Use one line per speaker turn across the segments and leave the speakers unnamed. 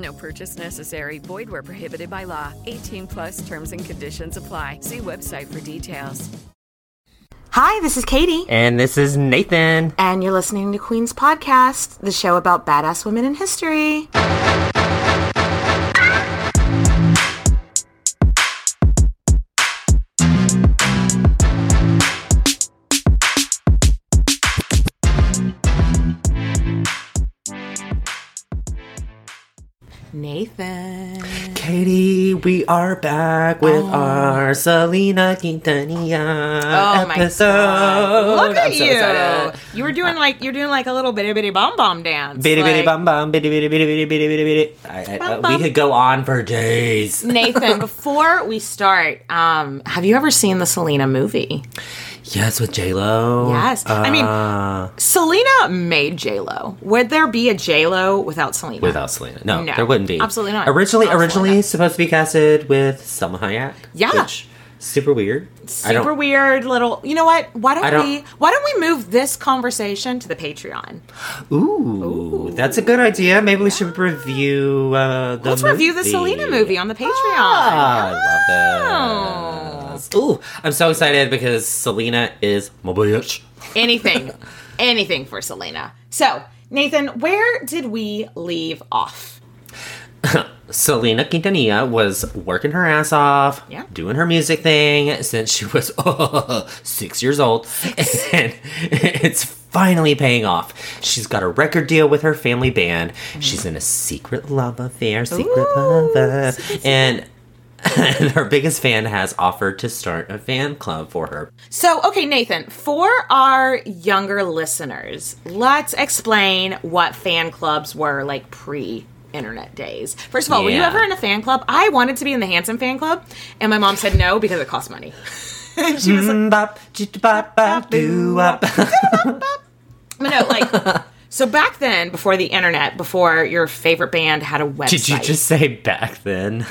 No purchase necessary. Void where prohibited by law. 18 plus terms and conditions apply. See website for details.
Hi, this is Katie.
And this is Nathan.
And you're listening to Queen's Podcast, the show about badass women in history. Nathan.
Katie, we are back with our Selena Quintanilla
Oh my
episode.
god! Look at
I'm
you.
excited.
You were doing like you're doing like a little bitty bitty bomb bomb dance.
Bitty bitty
like-
bum bum, bitty bitty bitty bitty bitty bitty bitty. I- I-
Bum,
uh,
bum.
We could go on for days.
Nathan, before we start, um, have you ever seen the Selena movie?
Yes, with J Lo.
Yes. I mean-
Uh,
Selena made J Lo. Would there be a J Lo without Selena?
without Selena, no,
No,
there wouldn't be.
absolutely not.
Originally, originally
Selena.
supposed to be casted with Salma Hayek.
Yeah.
which, super weird.
Super weird little. You know what? Why don't,
don't-
we? Why don't we move this conversation to the Patreon?
Ooh, that's a good idea. Maybe we should review uh, the.
Let's review the. Selena movie on the Patreon.
Ah,
Oh.
I love this. Ooh, I'm so excited because Selena is my bitch.
anything, anything for Selena. So, Nathan, where did we leave off?
Selena Quintanilla was working her ass off,
Yeah.
doing her music thing since she was six years old, and it's finally paying off. She's got a record deal with her family band. Mm-hmm. She's in a secret love affair, secret uh,
Ooh,
love, and. and her biggest fan has offered to start a fan club for her.
So, okay, Nathan, for our younger listeners, let's explain what fan clubs were like pre internet days. First of all, were you ever in a fan club? I wanted to be in the Hanson fan club, and my mom said no because it cost money. she was like,
Bop, chit-bop, bop, doo-wop.
but no, like, so back then, before the internet, before your favorite band had a website.
Did you just say back then?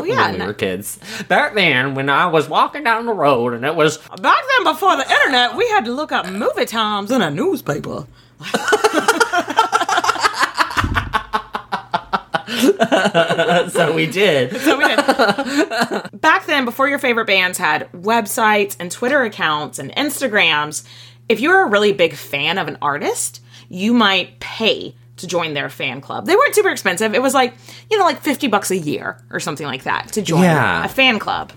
Well, yeah,
when we
no-
were kids. Back then, when I was walking down the road and it was
Back then, before the internet, we had to look up movie times in a newspaper.
so we did.
So we did. Back then, before your favorite bands had websites and Twitter accounts and Instagrams, if you were a really big fan of an artist, you might pay to join their fan club. They weren't super expensive. It was like, you know, like 50 bucks a year or something like that to join
Yeah.
a fan club.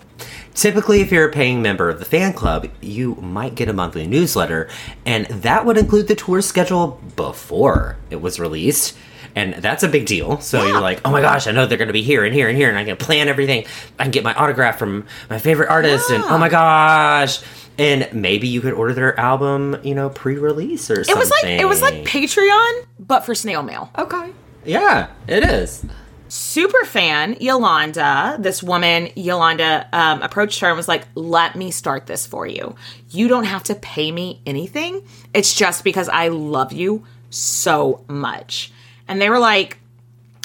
Typically, if you're a paying member of the fan club, you might get a monthly newsletter, and that would include the tour schedule before it was released. And that's a big deal. So
Yeah.
you're like, oh my gosh, I know they're going to be here and here and here, and I can plan everything. I can get my autograph from my favorite artist, and oh my gosh. And maybe you could order their album, you know, pre-release or something.
It was like it was like Patreon, but for snail mail.
okay, yeah, it is.
super fan Yolanda, this woman, Yolanda, um, approached her and was like, "Let me start this for you. You don't have to pay me anything. It's just because I love you so much." And they were like,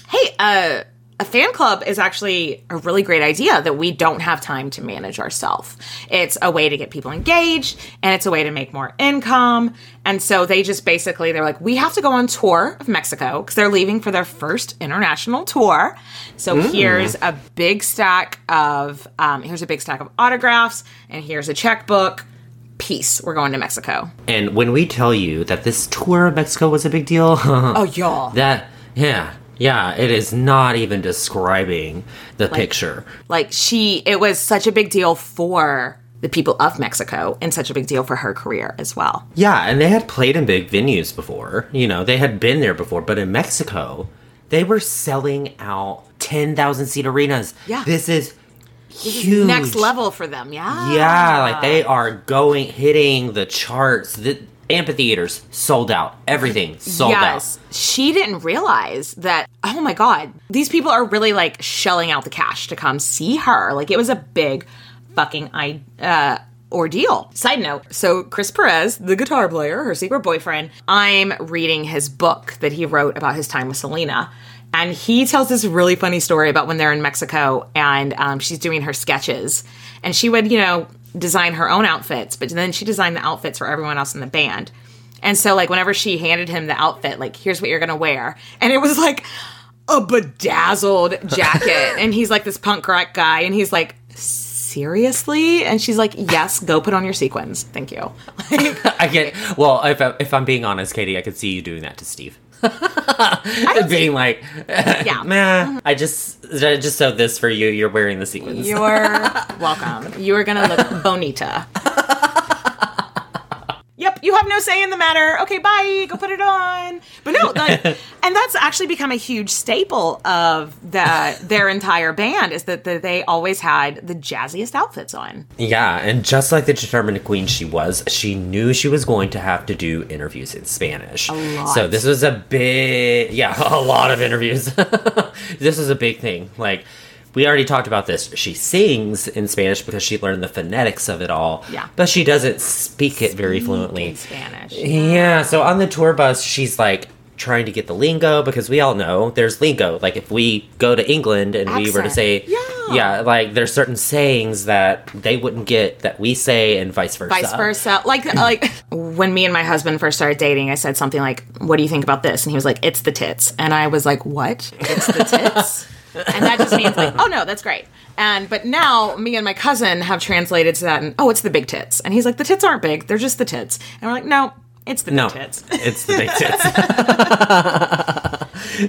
"Hey, uh." A fan club is actually a really great idea that we don't have time to manage ourselves. It's a way to get people engaged and it's a way to make more income. And so they just basically, they're like, we have to go on tour of Mexico because they're leaving for their first international tour. So here's a big stack of, um, here's a big stack of autographs and here's a checkbook. Peace. We're going to Mexico.
And when we tell you that this tour of Mexico was a big deal,
Oh, y'all.
that yeah, yeah, it is not even describing the picture.
like she it was such a big deal for the people of Mexico and such a big deal for her career as well.
Yeah, and they had played in big venues before. You know, they had been there before, but in Mexico, they were selling out 10,000 seat arenas.
Yeah.
This is huge.
Next level for them, yeah.
Yeah, like they are going hitting the charts. The amphitheaters sold out. Everything sold
yes. She didn't realize that, oh my God, these people are really like shelling out the cash to come see her. Like it was a big fucking I, uh, ordeal. Side note so, Chris Perez, the guitar player, her secret boyfriend, I'm reading his book that he wrote about his time with Selena. And he tells this really funny story about when they're in Mexico and um, she's doing her sketches. And she would, you know, design her own outfits, but then she designed the outfits for everyone else in the band. And so, like, whenever she handed him the outfit, like, here's what you're gonna wear. And it was like a bedazzled jacket. and he's like this punk rock guy. And he's like, seriously? And she's like, yes, go put on your sequins. Thank you.
I get. Well, if I, if I'm being honest, Katie, I could see you doing that to Steve. being like,
Yeah.
man, I just I just sewed this for you. You're wearing the sequins.
You're welcome. You are gonna look bonita. Yep, you have no say in the matter. Okay, bye. Go put it on. But no, like, and that's actually become a huge staple of the their entire band is that, that they always had the jazziest outfits on.
Yeah, and just like the determined queen she was, she knew she was going to have to do interviews in Spanish. A
lot.
So this was a big, yeah, a lot of interviews. this was a big thing. Like, we already talked about this. She sings in Spanish because she learned the phonetics of it all.
Yeah.
But she doesn't speak it very fluently.
in Spanish.
Yeah, so on the tour bus, she's like trying to get the lingo because we all know there's lingo. Like if we go to England and we were to
Accent.
say,
Yeah.
like there's certain sayings that they wouldn't get that we say, and vice versa.
Vice versa. Like uh, like when me and my husband first started dating, I said something like, "What do you think about this?" And he was like, "It's the tits." And I was like, "What? It's the tits?" and that just means like, "Oh no, that's great." And but now me and my cousin have translated to that and oh, it's the big tits. And he's like, "The tits aren't big; they're just the tits." And we're like, "No, it's the
No,
big tits."
it's the big tits.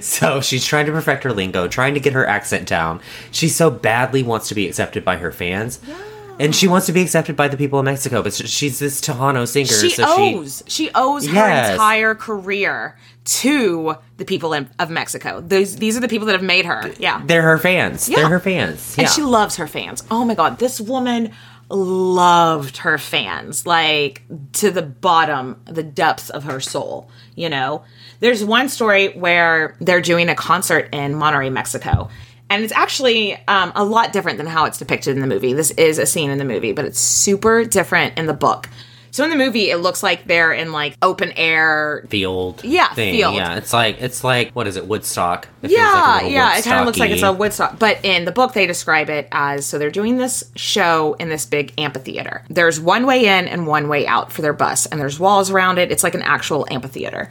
so she's trying to perfect her lingo, trying to get her accent down. She so badly wants to be accepted by her fans. And she wants to be accepted by the people of Mexico, but she's this Tejano singer.
She
so
owes she, owes her entire career to the people in, of Mexico. Those these are the people that have made her. Yeah.
they're her fans.
Yeah.
They're her fans.
And she loves her fans. Oh my god, this woman loved her fans like to the bottom, the depths of her soul, you know. There's one story where they're doing a concert in Monterrey, Mexico. And it's actually um, a lot different than how it's depicted in the movie. This is a scene in the movie, but it's super different in the book. So in the movie, it looks like they're in like open air
field.
Yeah,
thing.
field.
Yeah, it's like it's like what is it? Woodstock. It feels
Yeah,
like
yeah. It kind of looks like it's a Woodstock. But in the book, they describe it as so they're doing this show in this big amphitheater. There's one way in and one way out for their bus, and there's walls around it. It's like an actual amphitheater,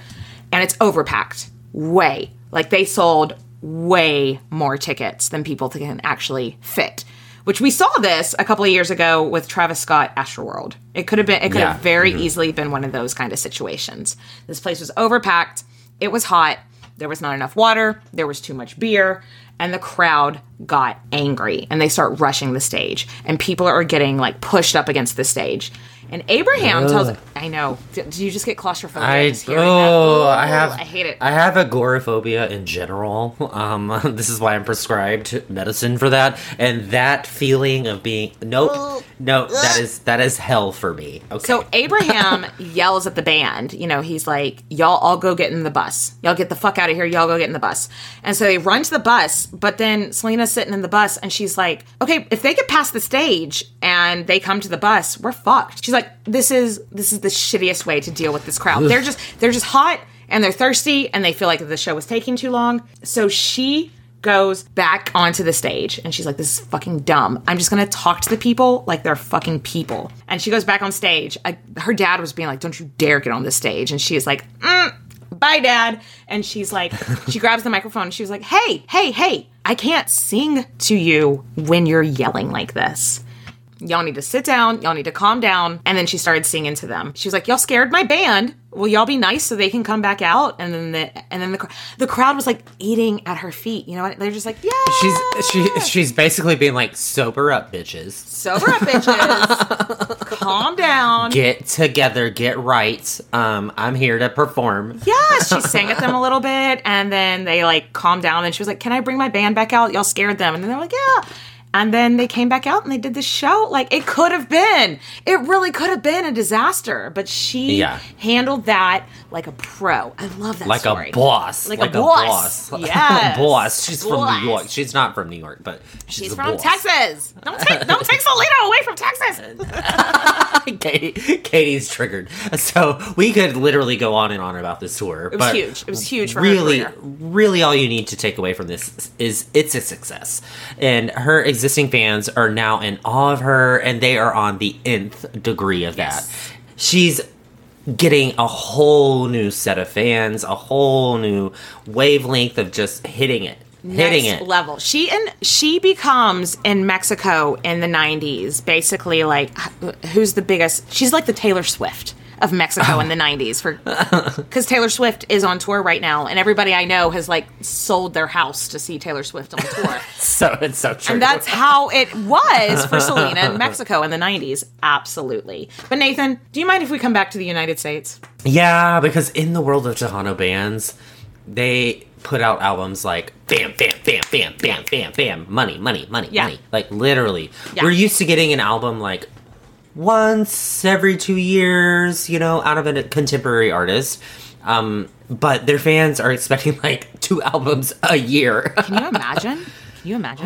and it's overpacked. Way like they sold way more tickets than people can actually fit. Which we saw this a couple of years ago with Travis Scott Astroworld. It could have been it could
Yeah.
have very mm-hmm. easily been one of those kind of situations. This place was overpacked. It was hot. There was not enough water. There was too much beer. And the crowd got angry and they start rushing the stage. And people are getting like pushed up against the stage. And Abraham tells, I know. Did, you just get claustrophobia?
I
just
oh? I have
I hate it.
I have agoraphobia in general. Um, this is why I'm prescribed medicine for that. And that feeling of being nope, no, that is that is hell for me. Okay,
So Abraham yells at the band. You know, he's like, "Y'all all go get in the bus. Y'all get the fuck out of here. Y'all go get in the bus." And so they run to the bus, but then Selena's sitting in the bus, and she's like, "Okay, if they get past the stage and they come to the bus, we're fucked." She's like, "This is this is the shittiest way to deal with this crowd. They're just they're just hot and they're thirsty and they feel like the show was taking too long." So she goes back onto the stage and she's like, This is fucking dumb. I'm just gonna talk to the people like they're fucking people. And she goes back on stage. I, her dad was being like, Don't you dare get on this stage. And she is like, mm, Bye, dad. And she's like, She grabs the microphone and she was like, Hey, hey, hey, I can't sing to you when you're yelling like this. Y'all need to sit down. Y'all need to calm down. And then she started singing to them. She was like, "Y'all scared my band. Will y'all be nice so they can come back out?" And then the and then the the crowd was like eating at her feet. You know what? They're just like, "Yeah,
she's she she's basically being like sober up, bitches.
sober up, bitches. calm down."
Get together, get right. Um, I'm here to perform.
Yeah, she sang at them a little bit, and then they like calmed down. And she was like, "Can I bring my band back out? Y'all scared them." And then they're like, "Yeah." And then they came back out and they did the show. Like it could have been, it really could have been a disaster, but she
Yeah.
handled that like a pro. I love that
like
story.
a boss.
Like a boss. Yeah,
boss. She's from New York. She's not from New York, but she's,
She's
a
from
boss.
Texas. Don't take, don't take Selena away from Texas.
Katie, Katie's triggered. So we could literally go on and on about this tour.
It was
but
huge. It was huge for
really, really, all you need to take away from this is it's a success, and her existing fans are now in awe of her, and they are on the nth degree of
Yes.
that. She's getting a whole new set of fans, a whole new wavelength of just hitting it, hitting
next
it.
level. She and she becomes in Mexico in the '90s, basically like who's the biggest? She's like the Taylor Swift of Mexico in the '90s for because Taylor Swift is on tour right now, and everybody I know has like sold their house to see Taylor Swift on tour.
So it's so true.
And that's how it was for Selena in Mexico in the 90s. Absolutely. But Nathan, do you mind if we come back to the United States?
Yeah, because in the world of Tejano bands, they put out albums like bam, bam, bam, bam, bam, bam, bam, money, money, money,
Yeah.
money. Like literally.
Yeah.
We're used to getting an album like once every two years, you know, out of a contemporary artist. Um, but their fans are expecting like two albums a year.
Can you imagine? Can you imagine?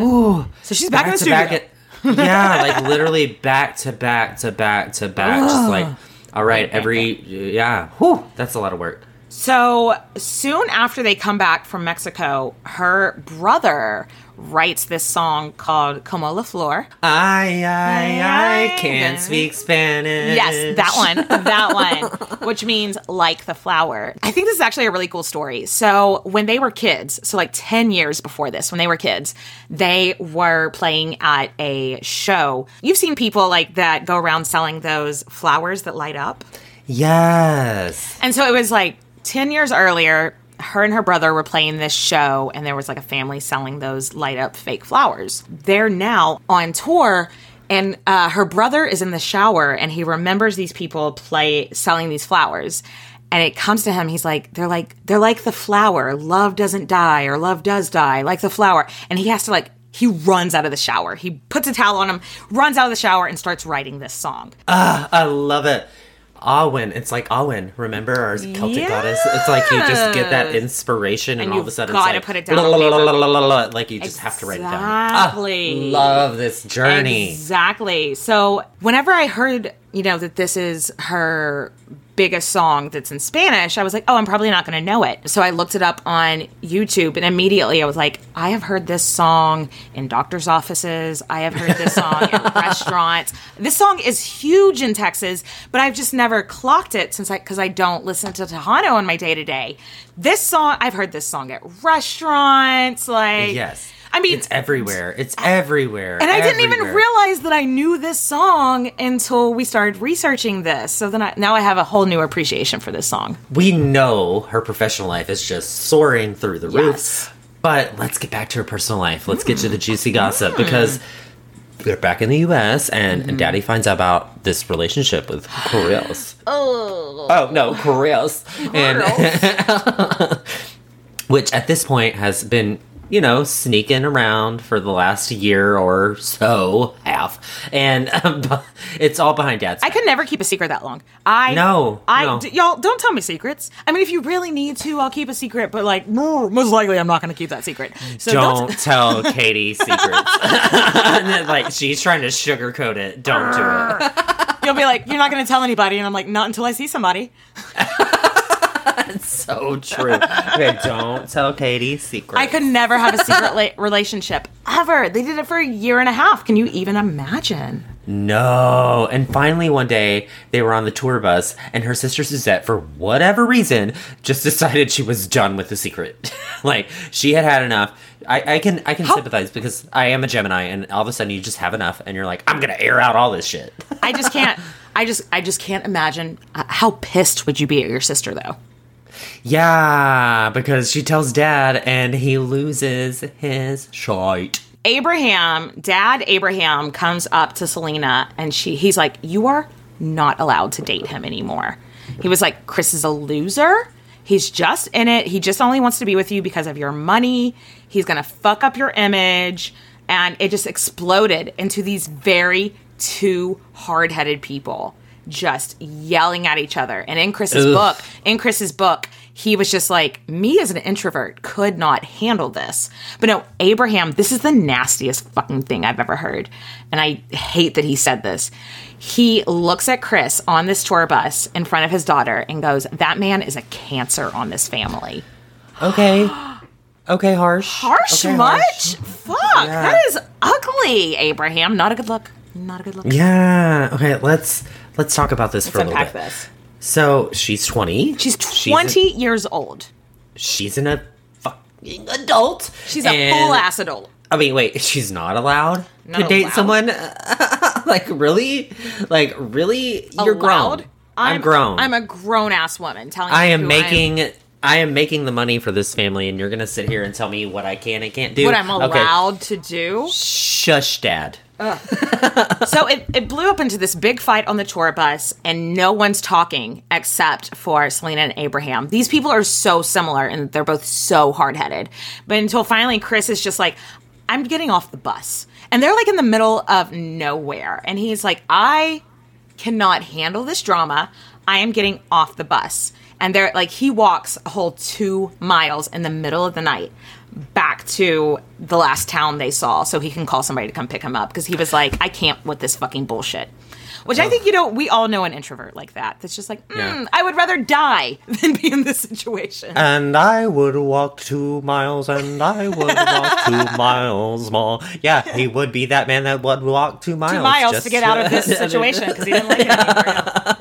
so she's back, in the
to
studio.
back at- yeah, like literally back to back to back to back. just like, all right, every, yeah, whew, that's a lot of work.
So soon after they come back from Mexico, her brother writes this song called Como la Flor.
I, I, I can't speak Spanish.
Yes, that one. That one. Which means like the flower. I think this is actually a really cool story. So, when they were kids, so like 10 years before this, when they were kids, they were playing at a show. You've seen people like that go around selling those flowers that light up.
Yes.
And so it was like 10 years earlier, her and her brother were playing this show, and there was like a family selling those light up fake flowers. They're now on tour. And uh, her brother is in the shower, and he remembers these people play selling these flowers. And it comes to him, he's like, they're like, they're like the flower. Love doesn't die, or love does die, like the flower. And he has to like, he runs out of the shower. He puts a towel on him, runs out of the shower, and starts writing this song.
Ah i love it. Awen. It's like Awen, Remember our Celtic goddess? It's like you just get that inspiration and,
And
all of a sudden
gotta
it's like
put it down
la- la- la- like you just have to write it down.
Exactly.
love this journey.
Exactly. So whenever I heard, you know, that this is her biggest song that's in Spanish, I was like, oh, I'm probably not going to know it. So I looked it up on YouTube and immediately I was like, I have heard this song in doctor's offices. I have heard this song in restaurants. This song is huge in Texas, but I've just never clocked it since I, because I don't listen to Tejano in my day to day. This song, I've heard this song at restaurants. Like,
Yes.
I mean,
it's everywhere. It's everywhere.
and I didn't even realize that I knew this song until we started researching this. So then I, now I have a whole new appreciation for this song.
we know her professional life is just soaring through the
Yes.
roof. But let's get back to her personal life. Let's get to the juicy gossip because they're back in the U.S. and
Mm-hmm.
Daddy finds out about this relationship with Correos. oh, oh no, Correos, and which at this point has been. You know, sneaking around for the last year or so, half, and um, it's all behind Dad's.
I could never keep a secret that long. I
No,
I
no.
d- y'all don't tell me secrets. I mean, if you really need to, I'll keep a secret. But like, most likely, I'm not going to keep that secret. So
don't tell Katie secrets. like she's trying to sugarcoat it. Don't do it.
you'll be like, you're not going to tell anybody, and I'm like, not until I see somebody.
That's so true. Okay, don't tell Katie secrets.
I could never have a secret la- relationship ever. They did it for a year and a half. Can you even imagine?
No. And finally, one day they were on the tour bus, and her sister Suzette, for whatever reason, just decided she was done with the secret. like she had had enough. I, I can I can
How-
sympathize because I am a Gemini, and all of a sudden you just have enough, and you're like, I'm gonna air out all this shit.
I just can't. I just I just can't imagine uh, how pissed would you be at your sister though.
Yeah, because she tells Dad, and he loses his shite.
Abraham, Dad Abraham comes up to Selena and she he's like, "You are not allowed to date him anymore." He was like, "Chris is a loser. He's just in it. He just only wants to be with you because of your money. He's going to fuck up your image." and it just exploded into these very two hard-headed people just yelling at each other. And in Chris's
Ugh.
book, in Chris's book, he was just like, me as an introvert could not handle this. But no, Abraham, this is the nastiest fucking thing I've ever heard. And I hate that he said this. He looks at Chris on this tour bus in front of his daughter and goes, That man is a cancer on this family.
Okay. Okay, harsh.
Harsh
Okay,
much? Fuck. That is ugly, Abraham. Not a good look. Not a good look.
Yeah. Okay, let's let's talk about this for a little bit.
this.
So she's twenty.
She's
a-
20 years old.
she's an a fucking adult.
She's a full ass adult.
I mean, wait, she's not allowed
Not
to date
allowed?
someone. like really, like really, you're
Allowed?
grown. I'm, grown.
I'm a grown ass woman telling
I am making. I am making the money for this family, and you're gonna sit here and tell me what I can and can't do.
what I'm
Okay.
allowed to do.
Shush, Dad.
So it, it blew up into this big fight on the tour bus, and no one's talking except for Selena and Abraham. These people are so similar, and they're both so hard headed. But until finally, Chris is just like, I'm getting off the bus. And they're like in the middle of nowhere. And he's like, I cannot handle this drama. I am getting off the bus. And they're like, he walks a whole two miles in the middle of the night back to the last town they saw so he can call somebody to come pick him up because he was like, I can't with this fucking bullshit. Which I think, you know, we all know an introvert like that. That's just like, mm,
Yeah.
I would rather die than be in this situation.
And I would walk two miles, and I would walk two miles more. Yeah, he would be that man that would walk two miles.
Two miles
just
to get out of this situation because he didn't like it anymore.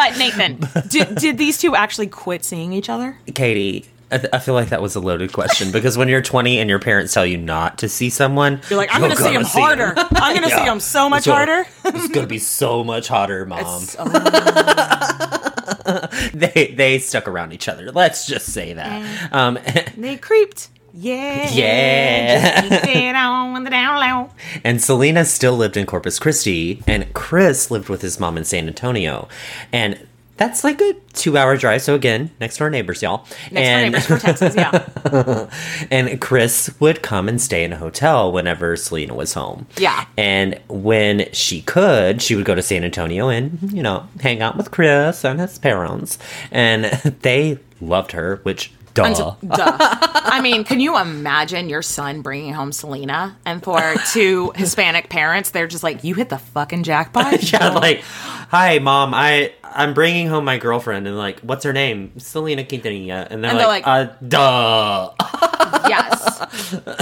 But Nathan, did, did these two actually quit seeing each other?
Katie, I, th- I feel like that was a loaded question because when you're 20 and your parents tell you not to see someone,
You're like, I'm going to see him harder. I'm going to see
Yeah.
him so much
So-
harder.
it's gonna be so much hotter, mom.
So-
they they stuck around each other. Let's just say that. Um,
they creeped. Yeah.
Yeah.
Just keep it on the down low.
and Selena still lived in Corpus Christi, and Chris lived with his mom in San Antonio, and that's like a two-hour drive. So again, next door neighbors, y'all.
Next door neighbors for Texas, yeah.
and Chris would come and stay in a hotel whenever Selena was home.
Yeah.
And when she could, she would go to San Antonio and, you know, hang out with Chris and his parents. And they loved her, which, duh.
Until- duh. I mean, can you imagine your son bringing home Selena and for two Hispanic parents, they're just like, you hit the fucking jackpot?
yeah, like, hi, mom, I, I'm bringing home my girlfriend. And like, what's her name? Selena Quintanilla. And they're
And they're
like,
like-
uh, duh.
yes.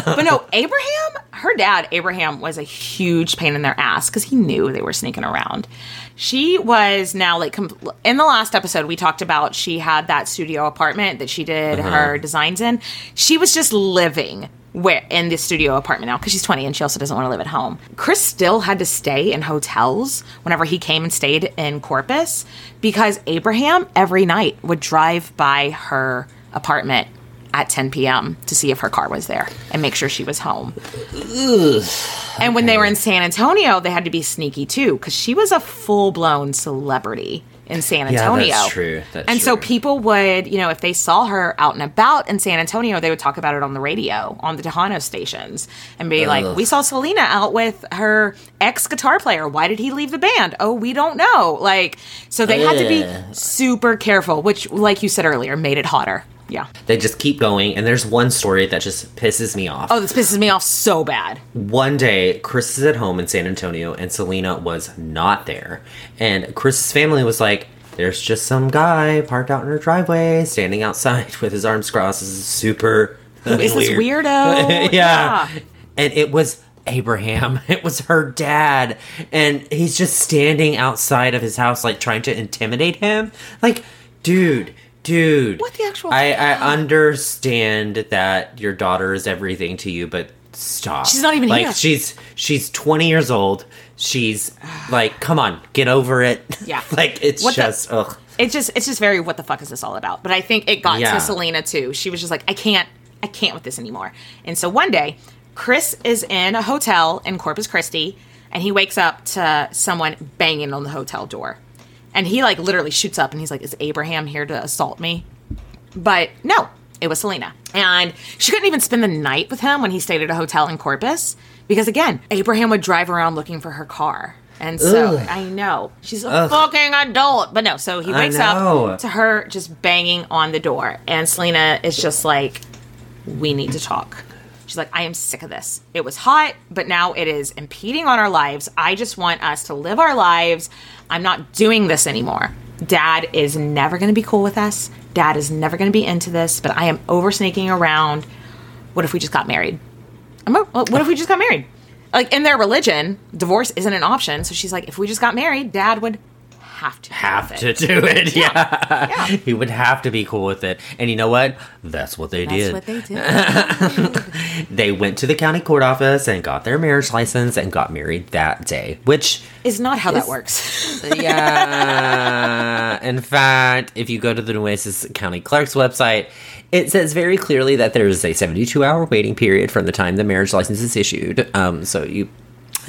But no, Abraham, her dad, Abraham, was a huge pain in their ass because he knew they were sneaking around. She was now like in the last episode we talked about she had that studio apartment that she did uh-huh. her designs in. She was just living where in this studio apartment now because she's 20 and she also doesn't want to live at home. Chris still had to stay in hotels whenever he came and stayed in Corpus because Abraham every night would drive by her apartment at 10 p.m. to see if her car was there and make sure she was home. And when they were in San Antonio, they had to be sneaky too because she was a full blown celebrity in San
Yeah,
Antonio.
that's true. That's
and so people would, you know, if they saw her out and about in San Antonio, they would talk about it on the radio, on the Tejano stations, and be like, "We saw Selena out with her ex guitar player. Why did he leave the band? Oh, we don't know." Like, so they had to be super careful, which, like you said earlier, made it hotter. Yeah.
They just keep going. And there's one story that just pisses me off.
Oh, this pisses me off so bad.
One day, Chris is at home in San Antonio, and Selena was not there. And Chris's family was like, "There's just some guy parked out in her driveway, standing outside with his arms crossed. This is super
Who is this
weird."
weirdo?
yeah. and it was Abraham. It was her dad, and he's just standing outside of his house, like trying to intimidate him. Like, dude. Dude,
What the actual
I, I understand that your daughter is everything to you, but stop.
She's not even
like,
here.
She's she's twenty years old. She's like, come on, get over it.
Yeah.
like it's
What the-
just ugh.
it's just it's just very what the fuck is this all about but i think it got
Yeah.
to selena too she was just like i can't i can't with this anymore and so one day chris is in a hotel in corpus christi and he wakes up to someone banging on the hotel door and he like literally shoots up and he's like is abraham here to assault me but no It was Selena. And she couldn't even spend the night with him when he stayed at a hotel in Corpus because, again, Abraham would drive around looking for her car. And so I know she's a fucking adult, but no. So he wakes up to her just banging on the door, and Selena is just like, "We need to talk." She's like, "I am sick of this. It was hot, but now it is impeding on our lives. I just want us to live our lives. I'm not doing this anymore. Dad is never going to be cool with us. Dad is never going to be into this. But I am over snaking around. What if we just got married? What if we just got married? Like in their religion, divorce isn't an option. So she's like, if we just got married, Dad would have to
have to do it. Yeah.
Yeah.
He would have to be cool with it. And you know what? That's what they
That's
did.
what they did.
They went to the county court office and got their marriage license and got married that day, which
Is not how that works.
yeah. In fact, if you go to the Nueces County Clerk's website, it says very clearly that there is a 72 hour waiting period from the time the marriage license is issued. Um, so you,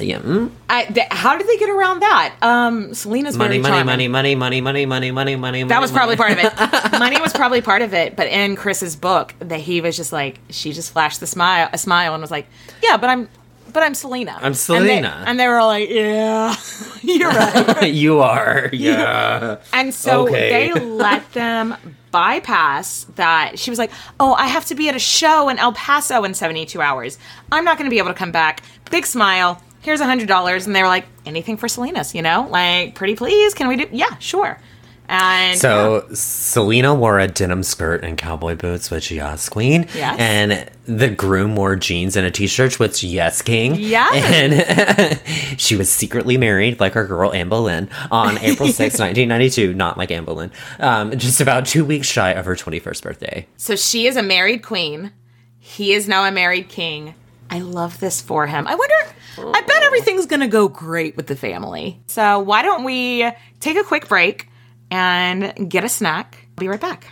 yeah, mm,
I, th- how did they get around that? Um, Selena's
money,
very
money,
charming.
money, money, money, money, money, money, money.
That was probably part of it. Money was probably part of it, but in Chris's book, that he was just like, she just flashed the smile, a smile, and was like, "Yeah, but I'm, but I'm Selena.
I'm
And they,
Selena.
and they were all like, "Yeah, you're right."
you are, yeah.
And so
Okay.
they let them bypass that. She was like, "Oh, I have to be at a show in El Paso in 72 hours. I'm not going to be able to come back." Big smile. Here's a hundred dollars, and they were like, "Anything for Selena's, you know? Like, pretty please, can we do? Yeah, sure." And
So Selena wore a denim skirt and cowboy boots, which yes, queen.
Yes.
And the groom wore jeans and a t-shirt, which yes, king.
Yes.
And she was secretly married, like our girl Anne Boleyn, on April 6, 1992. Not like Anne Boleyn. Um, just about two weeks shy of her 21st birthday.
So she is a married queen. He is now a married king. I love this for him. I wonder, I bet everything's going to go great with the family. So why don't we take a quick break and get a snack? Be right back.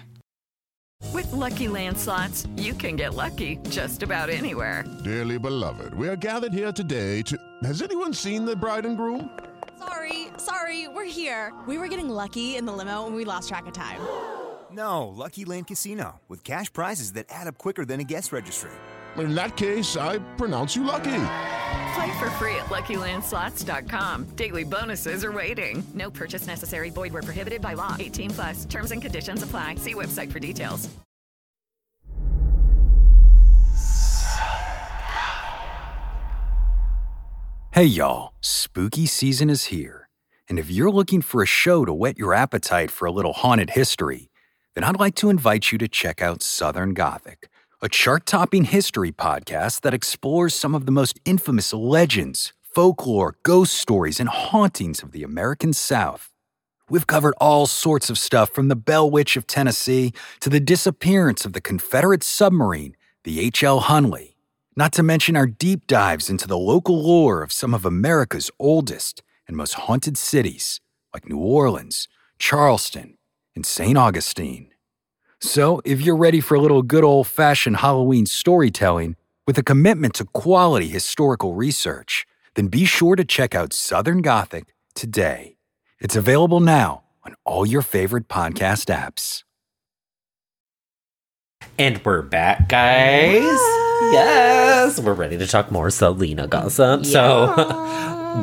With Lucky Land slots, you can get lucky just about anywhere.
Dearly beloved, we are gathered here today to. Has anyone seen the bride and groom?
Sorry, sorry, we're here. We were getting lucky in the limo and we lost track of time.
No, Lucky Land Casino, with cash prizes that add up quicker than a guest registry.
In that case, I pronounce you lucky.
Play for free at LuckyLandSlots.com. Daily bonuses are waiting. No purchase necessary. Void were prohibited by law. 18 plus. Terms and conditions apply. See website for details.
Hey y'all, spooky season is here. And if you're looking for a show to whet your appetite for a little haunted history, then I'd like to invite you to check out Southern Gothic, a chart topping history podcast that explores some of the most infamous legends, folklore, ghost stories, and hauntings of the American South. We've covered all sorts of stuff from the Bell Witch of Tennessee to the disappearance of the Confederate submarine, the H.L. Hunley. Not to mention our deep dives into the local lore of some of America's oldest and most haunted cities, like New Orleans, Charleston, and St. Augustine. So, if you're ready for a little good old fashioned Halloween storytelling with a commitment to quality historical research, then be sure to check out Southern Gothic today. It's available now on all your favorite podcast apps.
And we're back, guys. Yes. We're ready to talk more Selena gossip. So,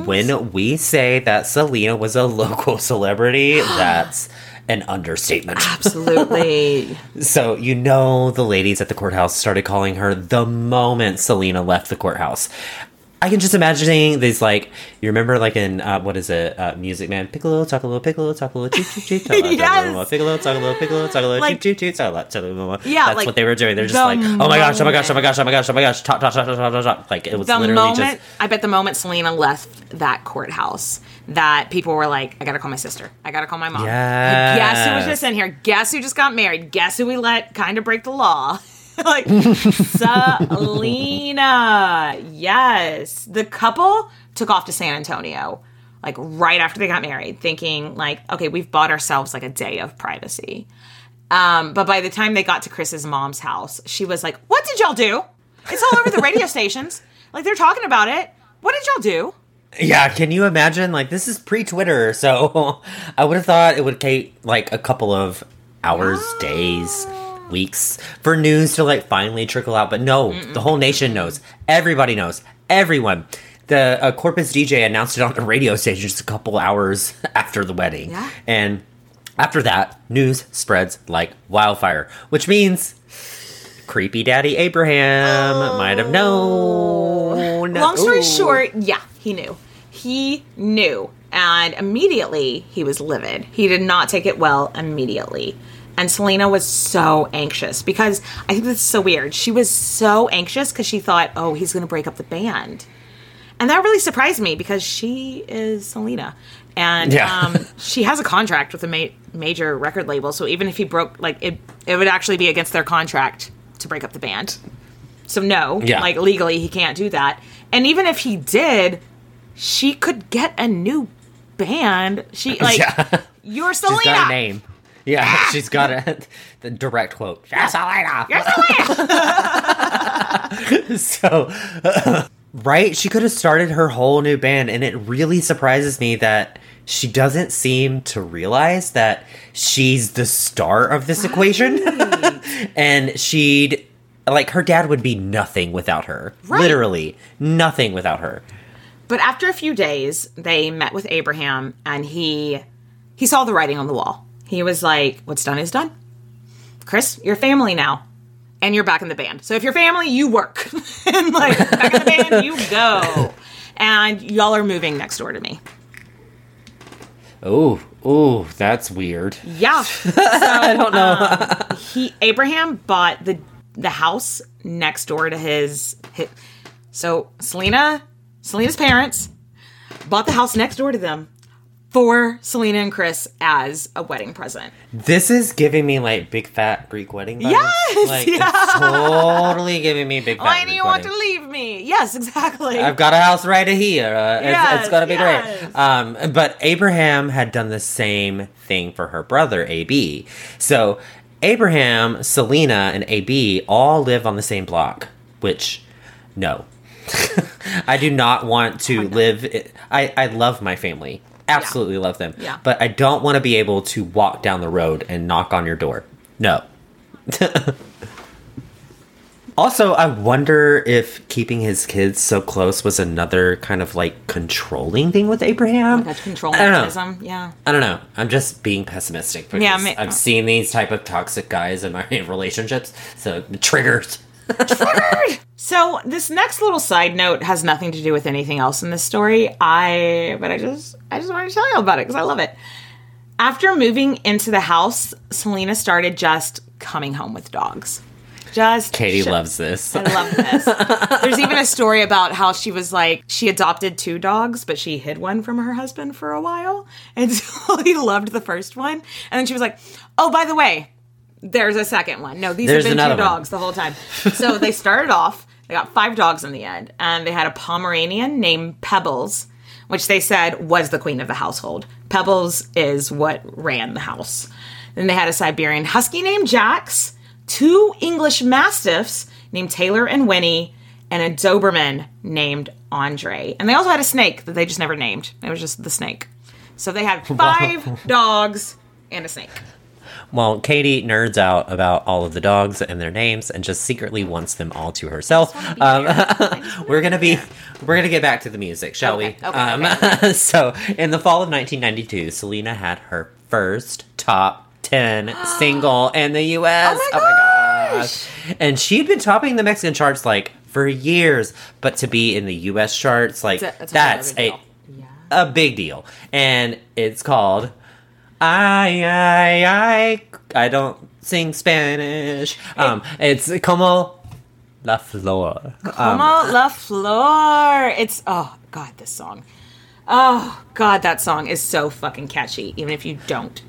when we say that Selena was a local celebrity, that's an understatement.
Absolutely.
So, you know, the ladies at the courthouse started calling her the moment Selena left the courthouse. I can just imagining these like you remember like in uh, what is it uh, Music Man Piccolo talk a little Piccolo talk a little cheep cheep cheep talk a little
Yes.
Piccolo talk a little Piccolo talk a little cheep cheep cheep talk a little- talk a little
Yeah,
that's
like,
what they were doing they're just like oh my gosh oh my gosh oh my gosh oh my gosh oh my gosh talk talk talk talk talk talk, talk. like it was
the
literally
moment
just
I bet the moment Selena left that courthouse, that people were like, "I gotta call my sister. I gotta call my mom. Yes. Guess who was just in here? Guess who just got married? Guess who we let kind of break the law." like Selena, yes. The couple took off to San Antonio, like right after they got married, thinking like, "Okay, we've bought ourselves like a day of privacy." Um, but by the time they got to Chris's mom's house, she was like, "What did y'all do? It's all over the radio stations. Like they're talking about it. What did y'all do?"
Yeah can you imagine like this is pre Twitter so I would have thought it would take like a couple of hours days weeks for news to like finally trickle out. But no, the whole nation knows. Everybody knows. Everyone. The uh, Corpus DJ announced it on the radio station just a couple hours after the wedding.
Yeah.
And after that, news spreads like wildfire, which means creepy daddy Abraham might have known.
Long story
Ooh.
short, yeah, he knew. He knew. And immediately he was livid. He did not take it well immediately. And Selena was so anxious because I think that's so weird. She was so anxious because she thought, oh, he's going to break up the band. And that really surprised me because she is Selena. And
Yeah.
um, she has a contract with a ma- major record label. So even if he broke, like, it, it would actually be against their contract to break up the band. So no,
Yeah.
like legally he can't do that. And even if he did, she could get a new band. She like
Yeah.
you're Selena.
She's got a name. Yeah, ah! she's got a the direct quote. Yes, Selena.
You're Selena.
so right she could have started her whole new band and it really surprises me that she doesn't seem to realize that she's the star of this equation and she'd like her dad would be nothing without her
Right.
literally nothing without her
but after a few days, they met with Abraham and he he saw the writing on the wall. He was like, What's done is done. Chris, you're family now. And you're back in the band. So if you're family, you work. and like back in the band, you go. And y'all are moving next door to me.
oh oh that's weird
Yeah. So, I don't know. Um, he Abraham bought the the house next door to his, hi so Selena Selena's parents bought the house next door to them for Selena and Chris as a wedding present.
this is giving me like big fat greek wedding vibes.
Yes,
like
yeah.
it's totally giving me big fat
Why do you want to leave me? Yes, exactly.
I've got a house right here. Uh, it's,
Yes,
it's gonna be
yes.
great. Um, but Abraham had done the same thing for her brother AB. So Abraham, Selena, and AB all live on the same block. Which, no, I do not want to oh live. I I love my family. Absolutely love them.
Yeah.
But I don't want to be able to walk down the road and knock on your door. No. Also, I wonder if keeping his kids so close was another kind of like controlling thing with Abraham.
Like control
I don't know.
mechanism. Yeah.
I don't know. I'm just being pessimistic because
Yeah, ma-
I've seen these type of toxic guys in my relationships, so triggers.
So this next little side note has nothing to do with anything else in this story. I but I just I just wanted to tell you about it because I love it. After moving into the house, Selena started just coming home with dogs. Just
Katie
sh-
loves this.
I love this. There's even a story about how she was like she adopted two dogs, but she hid one from her husband for a while until he loved the first one, and then she was like, "Oh, by the way, there's a second one. No, these
There's
have been two
another one.
dogs the whole time." So they started off. They got five dogs in the end, and they had a Pomeranian named Pebbles, which they said was the queen of the household. Pebbles is what ran the house. Then they had a Siberian Husky named Jax, two English Mastiffs named Taylor and Winnie, and a Doberman named Andre. And they also had a snake that they just never named. It was just the snake. So they had five dogs and a snake.
Well, Katie nerds out about all of the dogs and their names and just secretly wants them all to herself. Um, we're gonna be, we're gonna get back to the music, shall
Okay,
we?
okay,
um, so, in the fall of 1992, Selena had her first top 10 single in the U.S.
Oh my
gosh! And she'd been topping the Mexican charts like for years, but to be in the U.S. charts, like
That's a- that's a
that's
whole
a
other
a big deal. And it's called I I I I don't sing Spanish. Um it's como la flor. Um,
Como la Flor. It's oh god, this song. Oh god, that song is so fucking catchy. Even if you don't,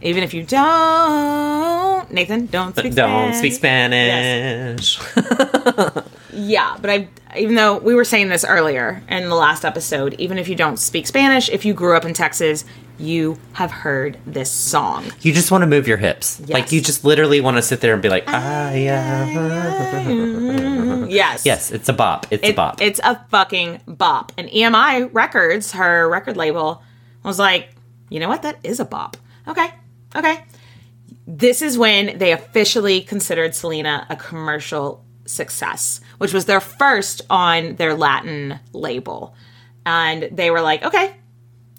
even if you don't, Nathan, don't speak.
don't
Spanish.
speak Spanish.
Yeah, but I, even though we were saying this earlier in the last episode, even if you don't speak Spanish, if you grew up in Texas, you have heard this song.
you just want to move your hips. Like you just literally want to sit there and be like, ah yeah.
Yes.
Yes, it's a bop. It's a bop.
It's a fucking bop. And EMI Records, her record label, was like, you know what? That is a bop. Okay. Okay. this is when they officially considered Selena a commercial success, which was their first on their Latin label. And they were like, okay,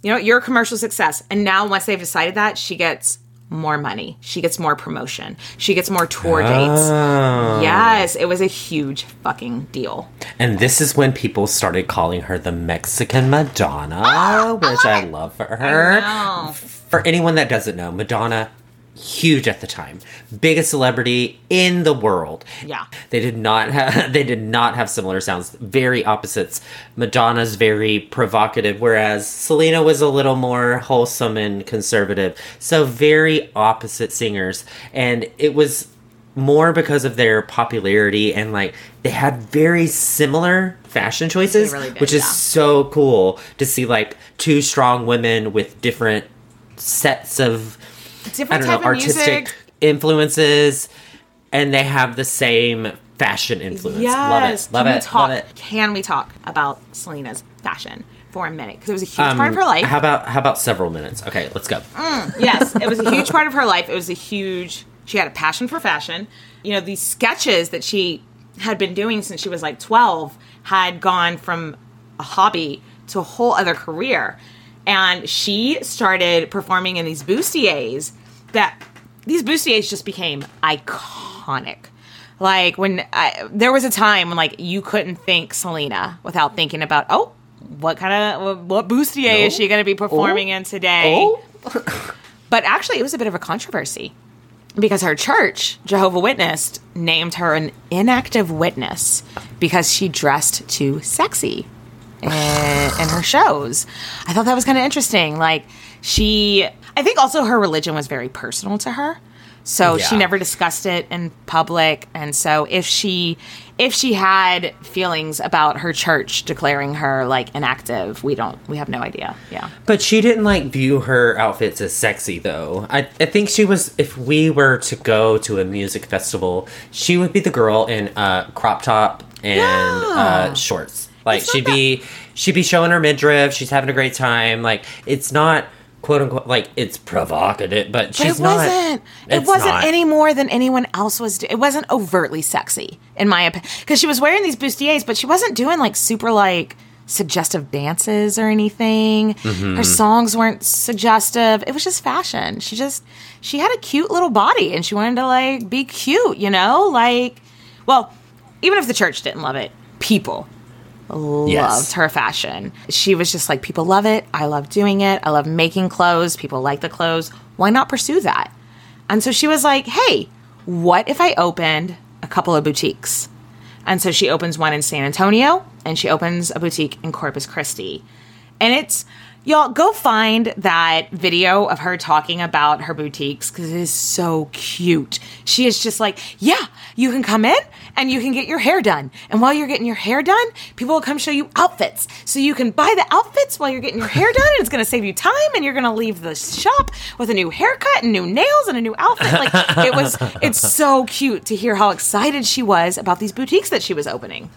you know, you're a commercial success. And now, once they've decided that, she gets more money. She gets more promotion. She gets more tour ah. dates.
Oh.
Yes, it was a huge fucking deal.
And this is when people started calling her the Mexican Madonna, which I love for her. For anyone that doesn't know, Madonna, huge at the time, biggest celebrity in the world.
Yeah.
They did not have they did not have similar sounds. Very opposites. Madonna's very provocative, whereas Selena was a little more wholesome and conservative. So very opposite singers. And it was more because of their popularity and like they had very similar fashion choices,
really did,
which is
yeah.
so cool to see like two strong women with different sets of I
Different
don't know,
type of
artistic
music.
influences, and they have the same fashion influence. Love it. Love
Can
it.
talk?
Love it.
Can we talk about Selena's fashion for a minute? Because it was a huge part of her life.
Um, How about how about several minutes? Okay, let's go.
yes, it was a huge part of her life. It was a huge. She had a passion for fashion. You know, these sketches that she had been doing since she was like twelve had gone from a hobby to a whole other career, and she started performing in these bustiers. That these bustiers just became iconic. Like when I, there was a time when like you couldn't think Selena without thinking about oh. What kind of what bustier is she going to be oh. performing in today?
Oh.
But actually, it was a bit of a controversy because her church, Jehovah Witness, named her an inactive witness because she dressed too sexy in, in her shows. I thought that was kind of interesting. Like she, I think also her religion was very personal to her. So she never discussed it in public, and so if she if she had feelings about her church declaring her like inactive, we don't we have no idea. Yeah.
But she didn't like view her outfits as sexy though. I, I think she was if we were to go to a music festival, she would be the girl in a crop top and uh, shorts. Like she'd be she'd be showing her midriff, she's having a great time. Like it's not quote unquote like it's provocative, but,
But
she's
it
not
wasn't. It wasn't
not.
any more than anyone else was. Do- it wasn't overtly sexy, in my opinion, because she was wearing these bustiers, but she wasn't doing like super like suggestive dances or anything.
Mm-hmm.
Her songs weren't suggestive. It was just fashion. She just she had a cute little body, and she wanted to like be cute, you know, like well, even if the church didn't love it, people loved
Yes.
her fashion. She was just like, people love it. I love doing it. I love making clothes. People like the clothes. Why not pursue that? And so she was like, hey, what if I opened a couple of boutiques? And so she opens one in San Antonio and she opens a boutique in Corpus Christi. And it's, y'all, go find that video of her talking about her boutiques because it is so cute. She is just like, yeah, you can come in and you can get your hair done. And while you're getting your hair done, people will come show you outfits. So you can buy the outfits while you're getting your hair done and it's going to save you time and you're going to leave the shop with a new haircut and new nails and a new outfit. Like it was, it's so cute to hear how excited she was about these boutiques that she was opening.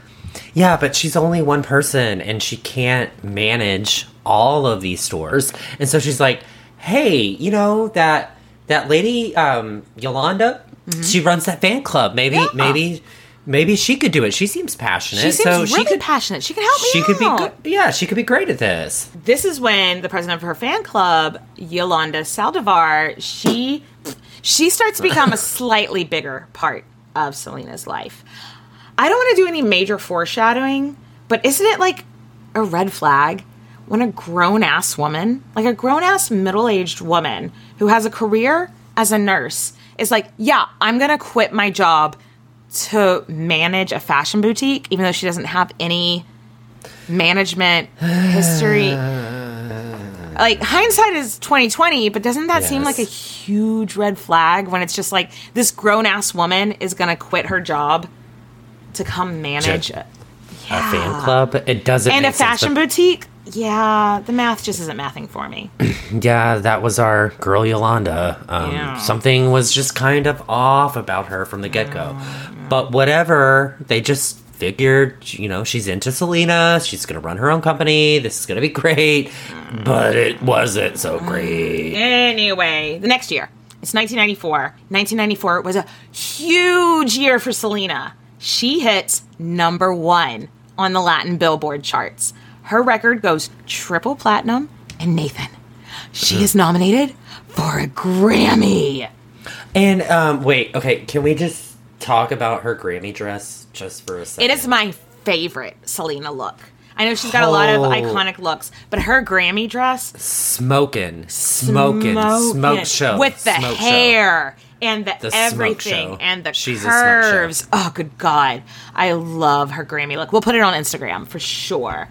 Yeah, but she's only one person and she can't manage all of these stores. And so she's like, "Hey, you know that that lady um Yolanda, she runs that fan club. Maybe
Mm-hmm. Yeah.
maybe maybe she could do it. She seems passionate.
She seems
so
really
she could
passionate. She can help me
she could be good. Yeah, she could be great at this.
this is when the president of her fan club, Yolanda Saldivar, she she starts to become a slightly bigger part of Selena's life. I don't want to do any major foreshadowing, but isn't it like a red flag when a grown ass woman, like a grown ass middle aged woman who has a career as a nurse, is like, yeah, I'm going to quit my job to manage a fashion boutique, even though she doesn't have any management history. like hindsight is 2020, but doesn't that seem like a huge red flag when it's just like this grown ass woman is going to quit her job to come manage a,
A fan club. It doesn't
and a
sense,
fashion
but-
boutique? Yeah, the math just isn't mathing for me.
Yeah, that was our girl Yolanda. Um,
Yeah.
Something was just kind of off about her from the get go. But whatever, they just figured, you know, she's into Selena. She's going to run her own company. This is going to be great. But it wasn't so great.
Anyway, the next year, It's 1994. 1994 was a huge year for Selena. She hits number one on the Latin Billboard charts. Her record goes triple platinum, and Nathan, she is nominated for a Grammy.
And um, wait, okay, can we just talk about her Grammy dress just for a second?
It is my favorite Selena look. I know she's got a lot of
Oh.
iconic looks, but her Grammy dress,
smoking, smoking, smoke show
with the
smoke show.
hair and the,
The smoke
everything
show.
and the
She's a smoke show.
curves. Oh, good God, I love her Grammy look. We'll put it on Instagram for sure.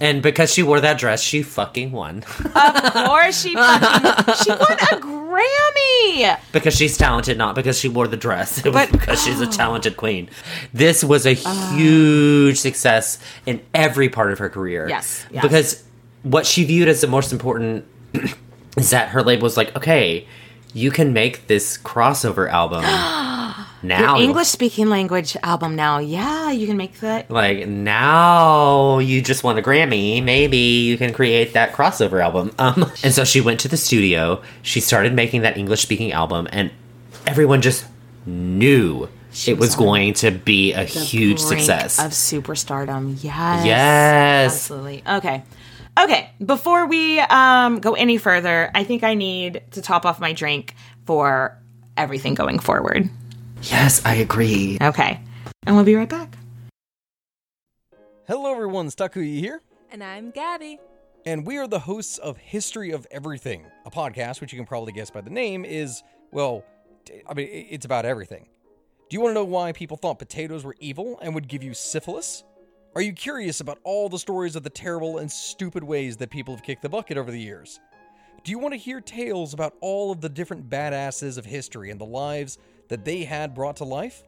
And because she wore that dress, she fucking won.
Of course, she fucking, she won a Grammy.
because she's talented, not because she wore the dress. It was
But-
because she's a talented queen. This was a uh. huge success in every part of her career.
Yes, yes.
Because what she viewed as the most important is that her label was like, okay, you can make this crossover album now.
Your English speaking language album now. Yeah, you can make that.
Like now you just won a Grammy, maybe you can create that crossover album. Um, and so she went to the studio, she started making that English speaking album, and everyone just knew it was,
was
going to be a huge success.
of superstardom. Yes.
Yes.
Absolutely. Okay. Okay. Before we um, go any further, I think I need to top off my drink for everything going forward.
Yes, I agree.
Okay. And we'll be right back.
Hello, everyone. It's Takuya here,
And I'm Gabby.
and we are the hosts of History of Everything, a podcast which you can probably guess by the name is, well, I mean, it's about everything. Do you want to know why people thought potatoes were evil and would give you syphilis? Are you curious about all the stories of the terrible and stupid ways that people have kicked the bucket over the years? Do you want to hear tales about all of the different badasses of history and the lives that they had brought to life?